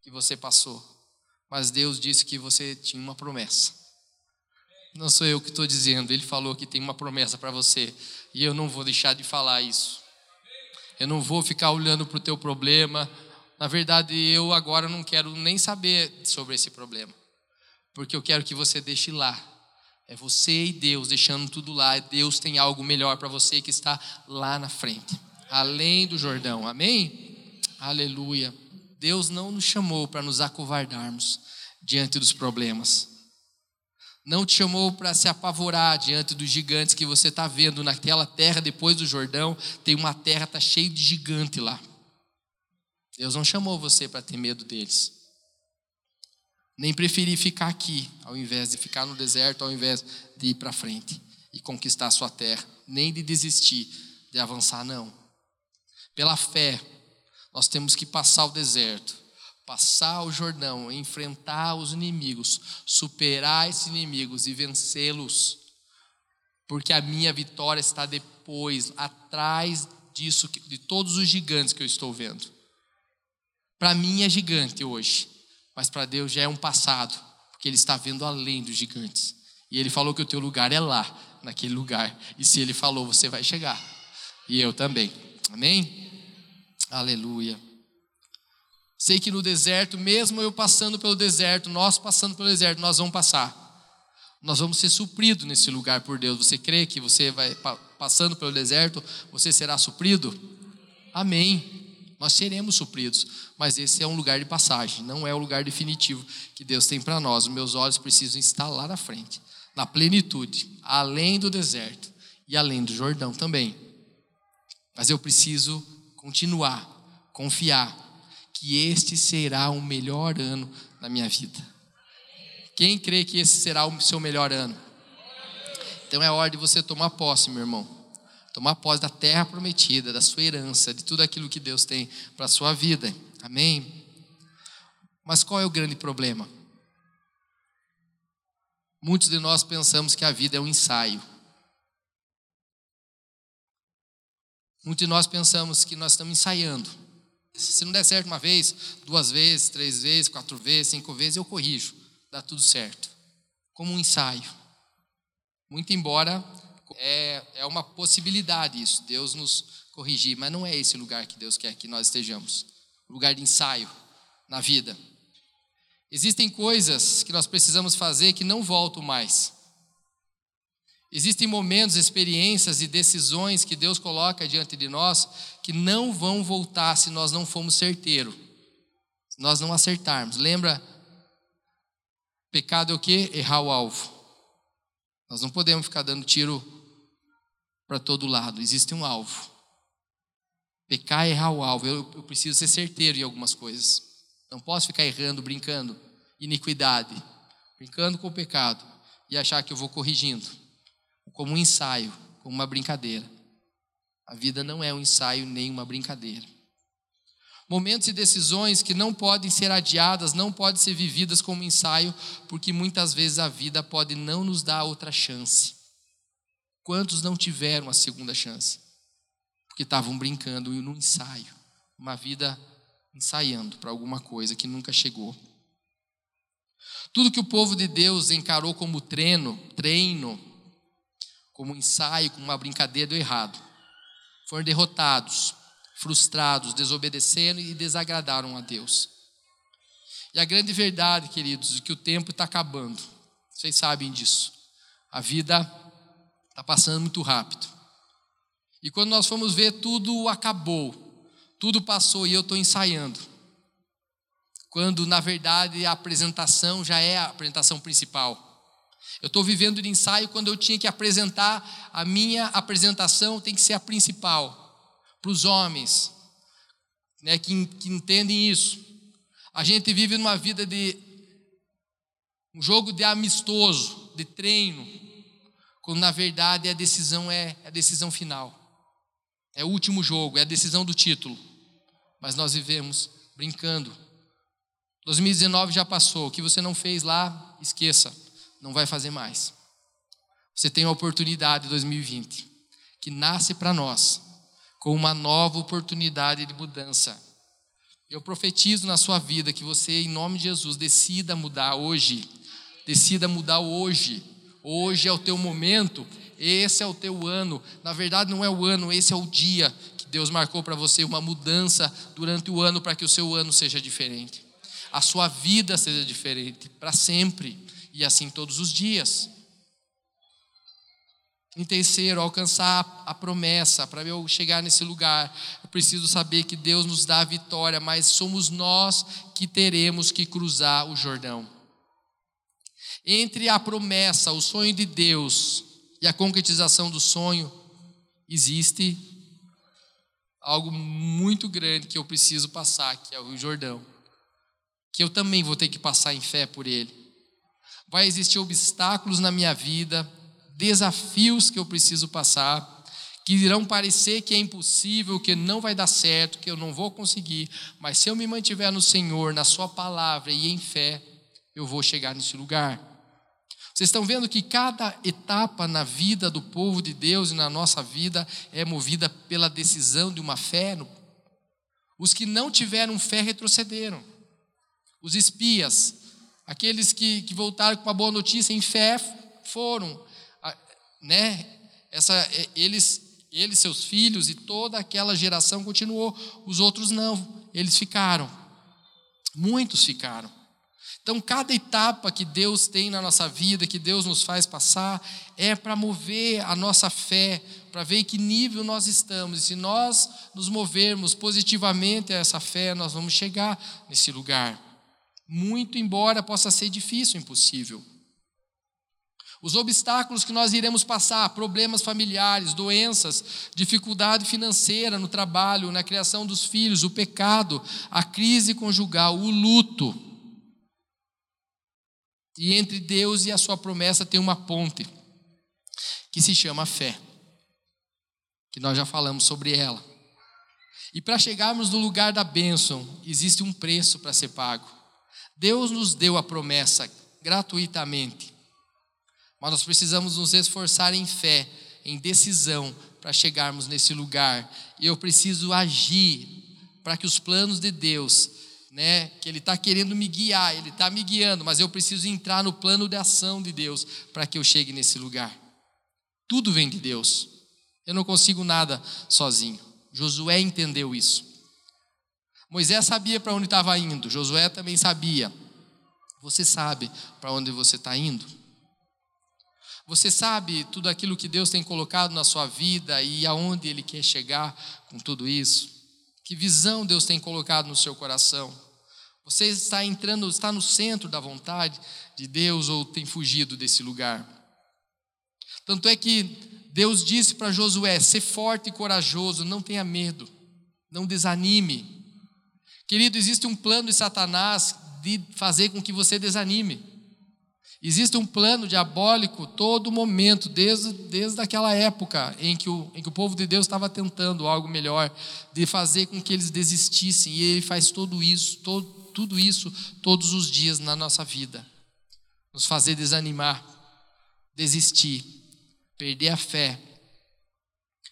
que você passou, mas Deus disse que você tinha uma promessa. Não sou eu que estou dizendo, Ele falou que tem uma promessa para você, e eu não vou deixar de falar isso. Eu não vou ficar olhando para o teu problema. Na verdade, eu agora não quero nem saber sobre esse problema, porque eu quero que você deixe lá. É você e Deus deixando tudo lá. Deus tem algo melhor para você que está lá na frente, além do Jordão. Amém? Aleluia. Deus não nos chamou para nos acovardarmos diante dos problemas não te chamou para se apavorar diante dos gigantes que você está vendo naquela terra depois do Jordão. Tem uma terra tá cheia de gigante lá. Deus não chamou você para ter medo deles. Nem preferir ficar aqui, ao invés de ficar no deserto, ao invés de ir para frente e conquistar a sua terra. Nem de desistir, de avançar, não. Pela fé, nós temos que passar o deserto passar o Jordão, enfrentar os inimigos, superar esses inimigos e vencê-los, porque a minha vitória está depois, atrás disso, de todos os gigantes que eu estou vendo. Para mim é gigante hoje, mas para Deus já é um passado, porque Ele está vendo além dos gigantes. E Ele falou que o teu lugar é lá, naquele lugar. E se Ele falou, você vai chegar. E eu também. Amém? Aleluia. Sei que no deserto, mesmo eu passando pelo deserto, nós passando pelo deserto, nós vamos passar. Nós vamos ser supridos nesse lugar por Deus. Você crê que você vai passando pelo deserto, você será suprido? Amém. Nós seremos supridos, mas esse é um lugar de passagem, não é o lugar definitivo que Deus tem para nós. Os meus olhos precisam estar lá na frente, na plenitude, além do deserto e além do Jordão também. Mas eu preciso continuar, confiar que este será o melhor ano da minha vida. Quem crê que esse será o seu melhor ano? Então é hora de você tomar posse, meu irmão. Tomar posse da terra prometida, da sua herança, de tudo aquilo que Deus tem para a sua vida. Amém? Mas qual é o grande problema? Muitos de nós pensamos que a vida é um ensaio. Muitos de nós pensamos que nós estamos ensaiando. Se não der certo uma vez, duas vezes, três vezes, quatro vezes, cinco vezes, eu corrijo. Dá tudo certo. Como um ensaio. Muito embora é, é uma possibilidade isso, Deus nos corrigir, mas não é esse lugar que Deus quer que nós estejamos. Lugar de ensaio na vida. Existem coisas que nós precisamos fazer que não voltam mais. Existem momentos, experiências e decisões que Deus coloca diante de nós que não vão voltar se nós não formos certeiros, se nós não acertarmos. Lembra? Pecado é o que? Errar o alvo. Nós não podemos ficar dando tiro para todo lado, existe um alvo. Pecar é errar o alvo. Eu, eu preciso ser certeiro em algumas coisas. Não posso ficar errando, brincando. Iniquidade. Brincando com o pecado. E achar que eu vou corrigindo como um ensaio, como uma brincadeira. A vida não é um ensaio nem uma brincadeira. Momentos e decisões que não podem ser adiadas, não podem ser vividas como ensaio, porque muitas vezes a vida pode não nos dar outra chance. Quantos não tiveram a segunda chance? Porque estavam brincando no ensaio, uma vida ensaiando para alguma coisa que nunca chegou. Tudo que o povo de Deus encarou como treino, treino, como ensaio, como uma brincadeira, deu errado. Foram derrotados, frustrados, desobedecendo e desagradaram a Deus. E a grande verdade, queridos, é que o tempo está acabando. Vocês sabem disso. A vida está passando muito rápido. E quando nós formos ver, tudo acabou, tudo passou e eu estou ensaiando. quando na verdade a apresentação já é a apresentação principal. Eu estou vivendo de ensaio quando eu tinha que apresentar, a minha apresentação tem que ser a principal para os homens né, que, que entendem isso. A gente vive numa vida de um jogo de amistoso, de treino, quando na verdade a decisão é a decisão final. É o último jogo, é a decisão do título. Mas nós vivemos brincando. 2019 já passou, o que você não fez lá, esqueça, não vai fazer mais. Você tem a oportunidade 2020, que nasce para nós, com uma nova oportunidade de mudança. Eu profetizo na sua vida que você, em nome de Jesus, decida mudar hoje. Decida mudar hoje. Hoje é o teu momento, esse é o teu ano. Na verdade, não é o ano, esse é o dia que Deus marcou para você uma mudança durante o ano para que o seu ano seja diferente. A sua vida seja diferente para sempre e assim todos os dias. Em terceiro, alcançar a promessa. Para eu chegar nesse lugar, eu preciso saber que Deus nos dá a vitória, mas somos nós que teremos que cruzar o Jordão. Entre a promessa, o sonho de Deus e a concretização do sonho, existe algo muito grande que eu preciso passar, que é o Jordão. Que eu também vou ter que passar em fé por ele. Vai existir obstáculos na minha vida, desafios que eu preciso passar, que irão parecer que é impossível, que não vai dar certo, que eu não vou conseguir, mas se eu me mantiver no Senhor, na Sua palavra e em fé, eu vou chegar nesse lugar. Vocês estão vendo que cada etapa na vida do povo de Deus e na nossa vida é movida pela decisão de uma fé. Os que não tiveram fé retrocederam. Os espias, aqueles que, que voltaram com uma boa notícia em fé, foram né? Essa, eles, eles, seus filhos e toda aquela geração continuou, os outros não, eles ficaram. Muitos ficaram. Então, cada etapa que Deus tem na nossa vida, que Deus nos faz passar, é para mover a nossa fé, para ver em que nível nós estamos. E se nós nos movermos positivamente a essa fé, nós vamos chegar nesse lugar. Muito embora possa ser difícil, impossível. Os obstáculos que nós iremos passar, problemas familiares, doenças, dificuldade financeira no trabalho, na criação dos filhos, o pecado, a crise conjugal, o luto. E entre Deus e a sua promessa tem uma ponte, que se chama fé, que nós já falamos sobre ela. E para chegarmos no lugar da bênção, existe um preço para ser pago. Deus nos deu a promessa gratuitamente. Mas nós precisamos nos esforçar em fé, em decisão, para chegarmos nesse lugar. E eu preciso agir para que os planos de Deus, né, que Ele está querendo me guiar, Ele está me guiando, mas eu preciso entrar no plano de ação de Deus para que eu chegue nesse lugar. Tudo vem de Deus. Eu não consigo nada sozinho. Josué entendeu isso. Moisés sabia para onde estava indo, Josué também sabia. Você sabe para onde você está indo? Você sabe tudo aquilo que Deus tem colocado na sua vida e aonde Ele quer chegar com tudo isso? Que visão Deus tem colocado no seu coração? Você está entrando, está no centro da vontade de Deus ou tem fugido desse lugar? Tanto é que Deus disse para Josué: ser forte e corajoso, não tenha medo, não desanime. Querido, existe um plano de Satanás de fazer com que você desanime. Existe um plano diabólico todo momento, desde, desde aquela época em que, o, em que o povo de Deus estava tentando algo melhor, de fazer com que eles desistissem, e ele faz tudo isso, todo, tudo isso todos os dias na nossa vida. Nos fazer desanimar, desistir, perder a fé.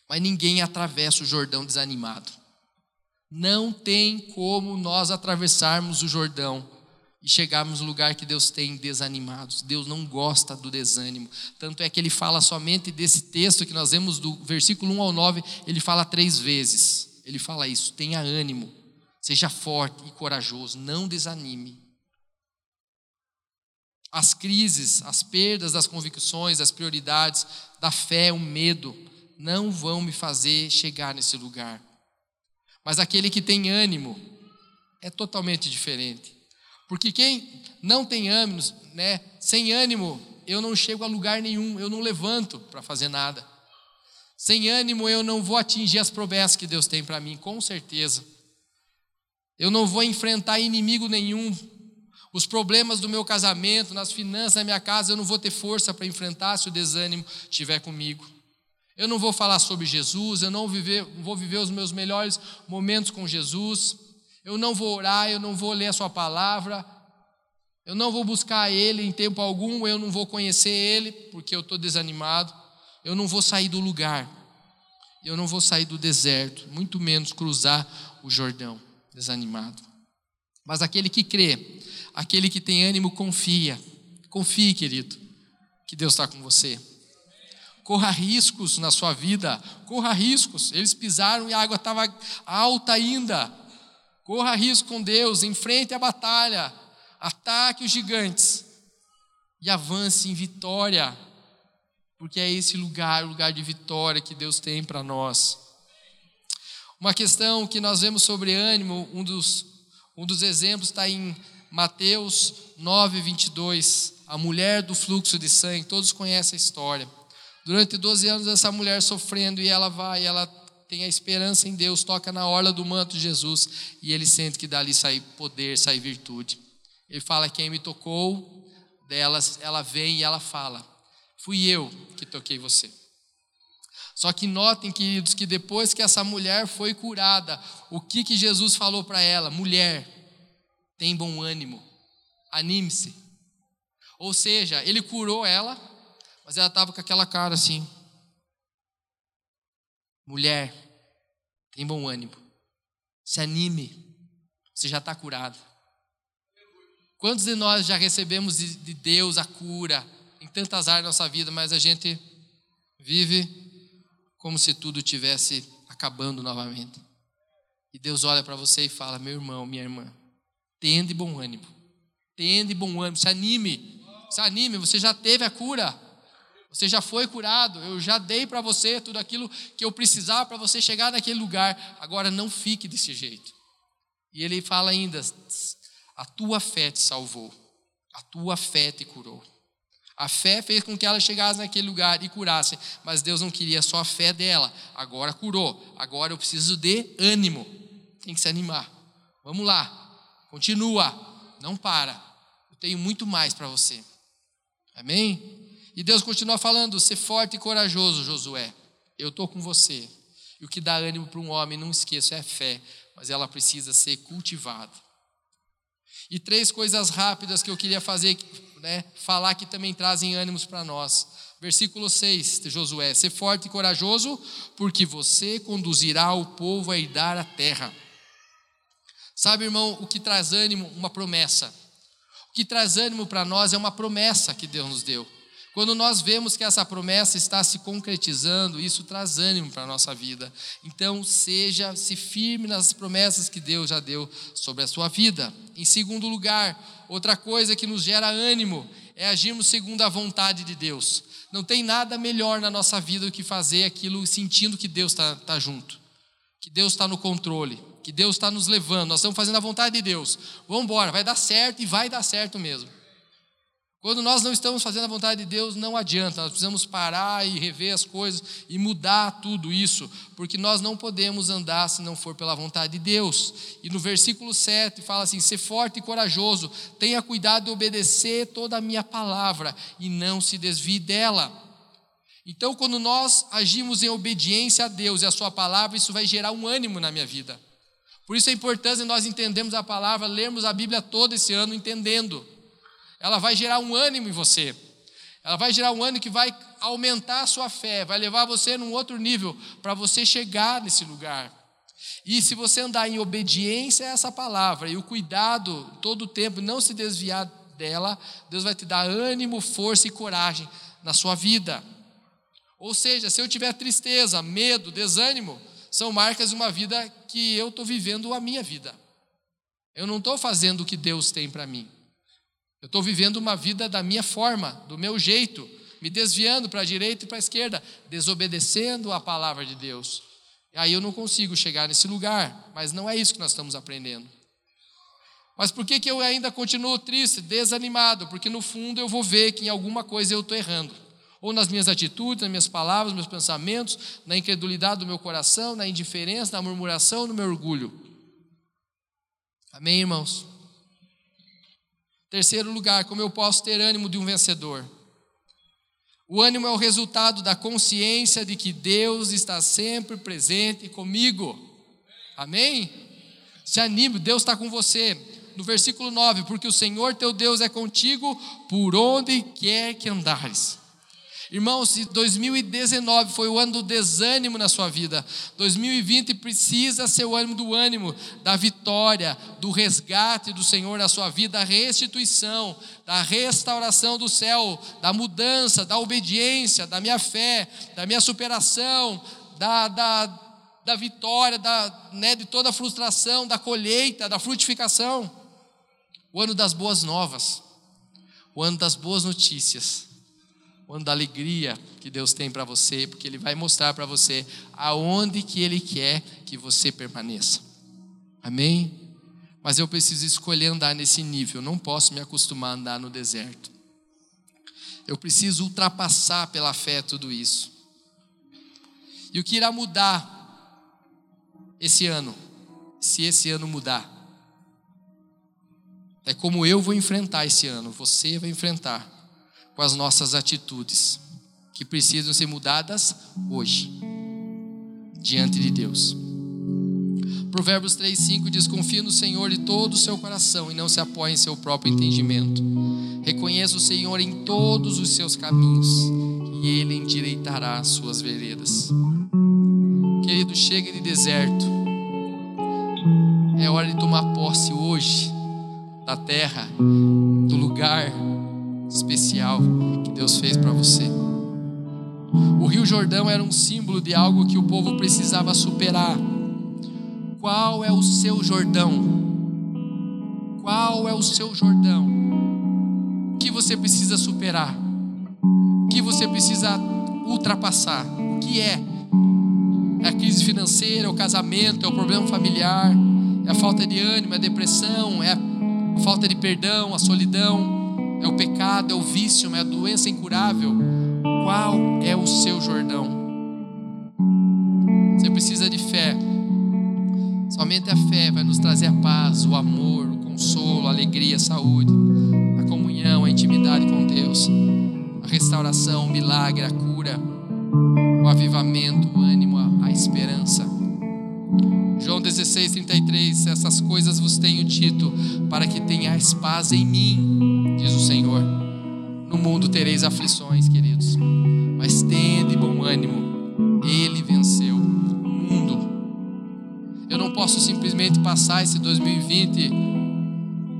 Mas ninguém atravessa o Jordão desanimado. Não tem como nós atravessarmos o Jordão e chegarmos no lugar que Deus tem desanimados. Deus não gosta do desânimo. Tanto é que ele fala somente desse texto que nós vemos do versículo 1 ao 9, ele fala três vezes. Ele fala isso: tenha ânimo, seja forte e corajoso, não desanime. As crises, as perdas das convicções, as prioridades, da fé, o medo, não vão me fazer chegar nesse lugar. Mas aquele que tem ânimo é totalmente diferente. Porque quem não tem ânimo, né, sem ânimo, eu não chego a lugar nenhum, eu não levanto para fazer nada. Sem ânimo, eu não vou atingir as promessas que Deus tem para mim, com certeza. Eu não vou enfrentar inimigo nenhum. Os problemas do meu casamento, nas finanças da minha casa, eu não vou ter força para enfrentar se o desânimo estiver comigo. Eu não vou falar sobre Jesus, eu não viver, vou viver os meus melhores momentos com Jesus. Eu não vou orar, eu não vou ler a Sua palavra. Eu não vou buscar Ele em tempo algum, eu não vou conhecer Ele, porque eu estou desanimado. Eu não vou sair do lugar. Eu não vou sair do deserto, muito menos cruzar o Jordão desanimado. Mas aquele que crê, aquele que tem ânimo, confia. Confie, querido, que Deus está com você. Corra riscos na sua vida, corra riscos. Eles pisaram e a água estava alta ainda. Corra risco com Deus, enfrente a batalha, ataque os gigantes e avance em vitória, porque é esse lugar, o lugar de vitória que Deus tem para nós. Uma questão que nós vemos sobre ânimo, um dos, um dos exemplos está em Mateus 9, 22. A mulher do fluxo de sangue, todos conhecem a história. Durante 12 anos, essa mulher sofrendo, e ela vai, ela tem a esperança em Deus, toca na orla do manto de Jesus, e ele sente que dali sai poder, sai virtude. Ele fala: Quem me tocou, delas, ela vem e ela fala: Fui eu que toquei você. Só que notem, queridos, que depois que essa mulher foi curada, o que, que Jesus falou para ela? Mulher, tem bom ânimo, anime-se. Ou seja, ele curou ela, mas ela estava com aquela cara assim. Mulher, tem bom ânimo, se anime, você já está curada. Quantos de nós já recebemos de Deus a cura em tantas áreas da nossa vida, mas a gente vive como se tudo tivesse acabando novamente. E Deus olha para você e fala: Meu irmão, minha irmã, tende bom ânimo, tende bom ânimo, se anime, se anime, você já teve a cura, você já foi curado, eu já dei para você tudo aquilo que eu precisava para você chegar naquele lugar, agora não fique desse jeito. E ele fala ainda: A tua fé te salvou, a tua fé te curou. A fé fez com que ela chegasse naquele lugar e curasse, mas Deus não queria só a fé dela. Agora curou. Agora eu preciso de ânimo. Tem que se animar. Vamos lá. Continua. Não para. Eu tenho muito mais para você. Amém? E Deus continua falando: ser forte e corajoso, Josué. Eu estou com você. E o que dá ânimo para um homem, não esqueça, é fé, mas ela precisa ser cultivada. E três coisas rápidas que eu queria fazer né, falar que também trazem ânimos para nós. Versículo 6 de Josué: Ser forte e corajoso, porque você conduzirá o povo a herdar a terra. Sabe, irmão, o que traz ânimo? Uma promessa. O que traz ânimo para nós é uma promessa que Deus nos deu. Quando nós vemos que essa promessa está se concretizando, isso traz ânimo para a nossa vida. Então, seja, se firme nas promessas que Deus já deu sobre a sua vida. Em segundo lugar, outra coisa que nos gera ânimo é agirmos segundo a vontade de Deus. Não tem nada melhor na nossa vida do que fazer aquilo sentindo que Deus está tá junto, que Deus está no controle, que Deus está nos levando. Nós estamos fazendo a vontade de Deus. Vamos embora, vai dar certo e vai dar certo mesmo. Quando nós não estamos fazendo a vontade de Deus, não adianta, nós precisamos parar e rever as coisas e mudar tudo isso, porque nós não podemos andar se não for pela vontade de Deus. E no versículo 7 fala assim: ser forte e corajoso, tenha cuidado de obedecer toda a minha palavra e não se desvie dela. Então, quando nós agimos em obediência a Deus e a Sua palavra, isso vai gerar um ânimo na minha vida. Por isso é importante nós entendermos a palavra, lermos a Bíblia todo esse ano entendendo ela vai gerar um ânimo em você. Ela vai gerar um ânimo que vai aumentar a sua fé, vai levar você num outro nível para você chegar nesse lugar. E se você andar em obediência a essa palavra e o cuidado todo o tempo, não se desviar dela, Deus vai te dar ânimo, força e coragem na sua vida. Ou seja, se eu tiver tristeza, medo, desânimo, são marcas de uma vida que eu estou vivendo a minha vida. Eu não estou fazendo o que Deus tem para mim. Eu estou vivendo uma vida da minha forma, do meu jeito, me desviando para a direita e para a esquerda, desobedecendo a palavra de Deus. E aí eu não consigo chegar nesse lugar, mas não é isso que nós estamos aprendendo. Mas por que, que eu ainda continuo triste, desanimado? Porque no fundo eu vou ver que em alguma coisa eu estou errando. Ou nas minhas atitudes, nas minhas palavras, nos meus pensamentos, na incredulidade do meu coração, na indiferença, na murmuração, no meu orgulho. Amém, irmãos? Terceiro lugar, como eu posso ter ânimo de um vencedor? O ânimo é o resultado da consciência de que Deus está sempre presente comigo. Amém? Se anime, Deus está com você. No versículo 9: Porque o Senhor teu Deus é contigo por onde quer que andares. Irmãos, 2019 foi o ano do desânimo na sua vida. 2020 precisa ser o ano do ânimo, da vitória, do resgate do Senhor na sua vida, da restituição, da restauração do céu, da mudança, da obediência, da minha fé, da minha superação, da, da, da vitória, da, né, de toda a frustração, da colheita, da frutificação. O ano das boas novas, o ano das boas notícias o ano da alegria que Deus tem para você, porque Ele vai mostrar para você aonde que Ele quer que você permaneça. Amém? Mas eu preciso escolher andar nesse nível, eu não posso me acostumar a andar no deserto. Eu preciso ultrapassar pela fé tudo isso. E o que irá mudar esse ano, se esse ano mudar? É como eu vou enfrentar esse ano, você vai enfrentar com as nossas atitudes, que precisam ser mudadas hoje, diante de Deus. Provérbios 3,5 diz: Confie no Senhor de todo o seu coração e não se apoie em seu próprio entendimento. Reconheça o Senhor em todos os seus caminhos e Ele endireitará as suas veredas. Querido, chega de deserto. É hora de tomar posse hoje da terra, do lugar especial que Deus fez para você. O Rio Jordão era um símbolo de algo que o povo precisava superar. Qual é o seu Jordão? Qual é o seu Jordão? O que você precisa superar? O que você precisa ultrapassar? O que é? É a crise financeira, é o casamento, é o problema familiar, é a falta de ânimo, é a depressão, é a falta de perdão, a solidão é o pecado, é o vício, é a doença incurável. Qual é o seu Jordão? Você precisa de fé. Somente a fé vai nos trazer a paz, o amor, o consolo, a alegria, a saúde, a comunhão, a intimidade com Deus, a restauração, o milagre, a cura, o avivamento, o ânimo, a, esperança. João 16, 33, essas coisas vos tenho dito, para que tenhais paz em mim, diz o Senhor. No mundo tereis aflições, queridos, mas tende bom ânimo, Ele venceu o mundo. Eu não posso simplesmente passar esse 2020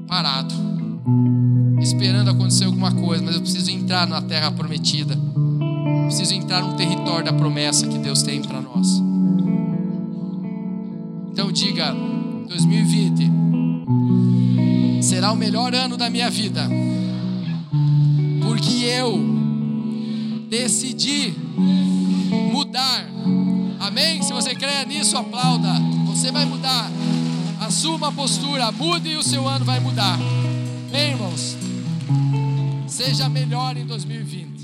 parado, esperando acontecer alguma coisa, mas eu preciso entrar na terra prometida, preciso entrar no território da promessa que Deus tem para nós. Então diga: 2020 será o melhor ano da minha vida, porque eu decidi mudar. Amém? Se você crê nisso, aplauda. Você vai mudar. Assuma a postura, mude e o seu ano vai mudar. Bem, irmãos, seja melhor em 2020.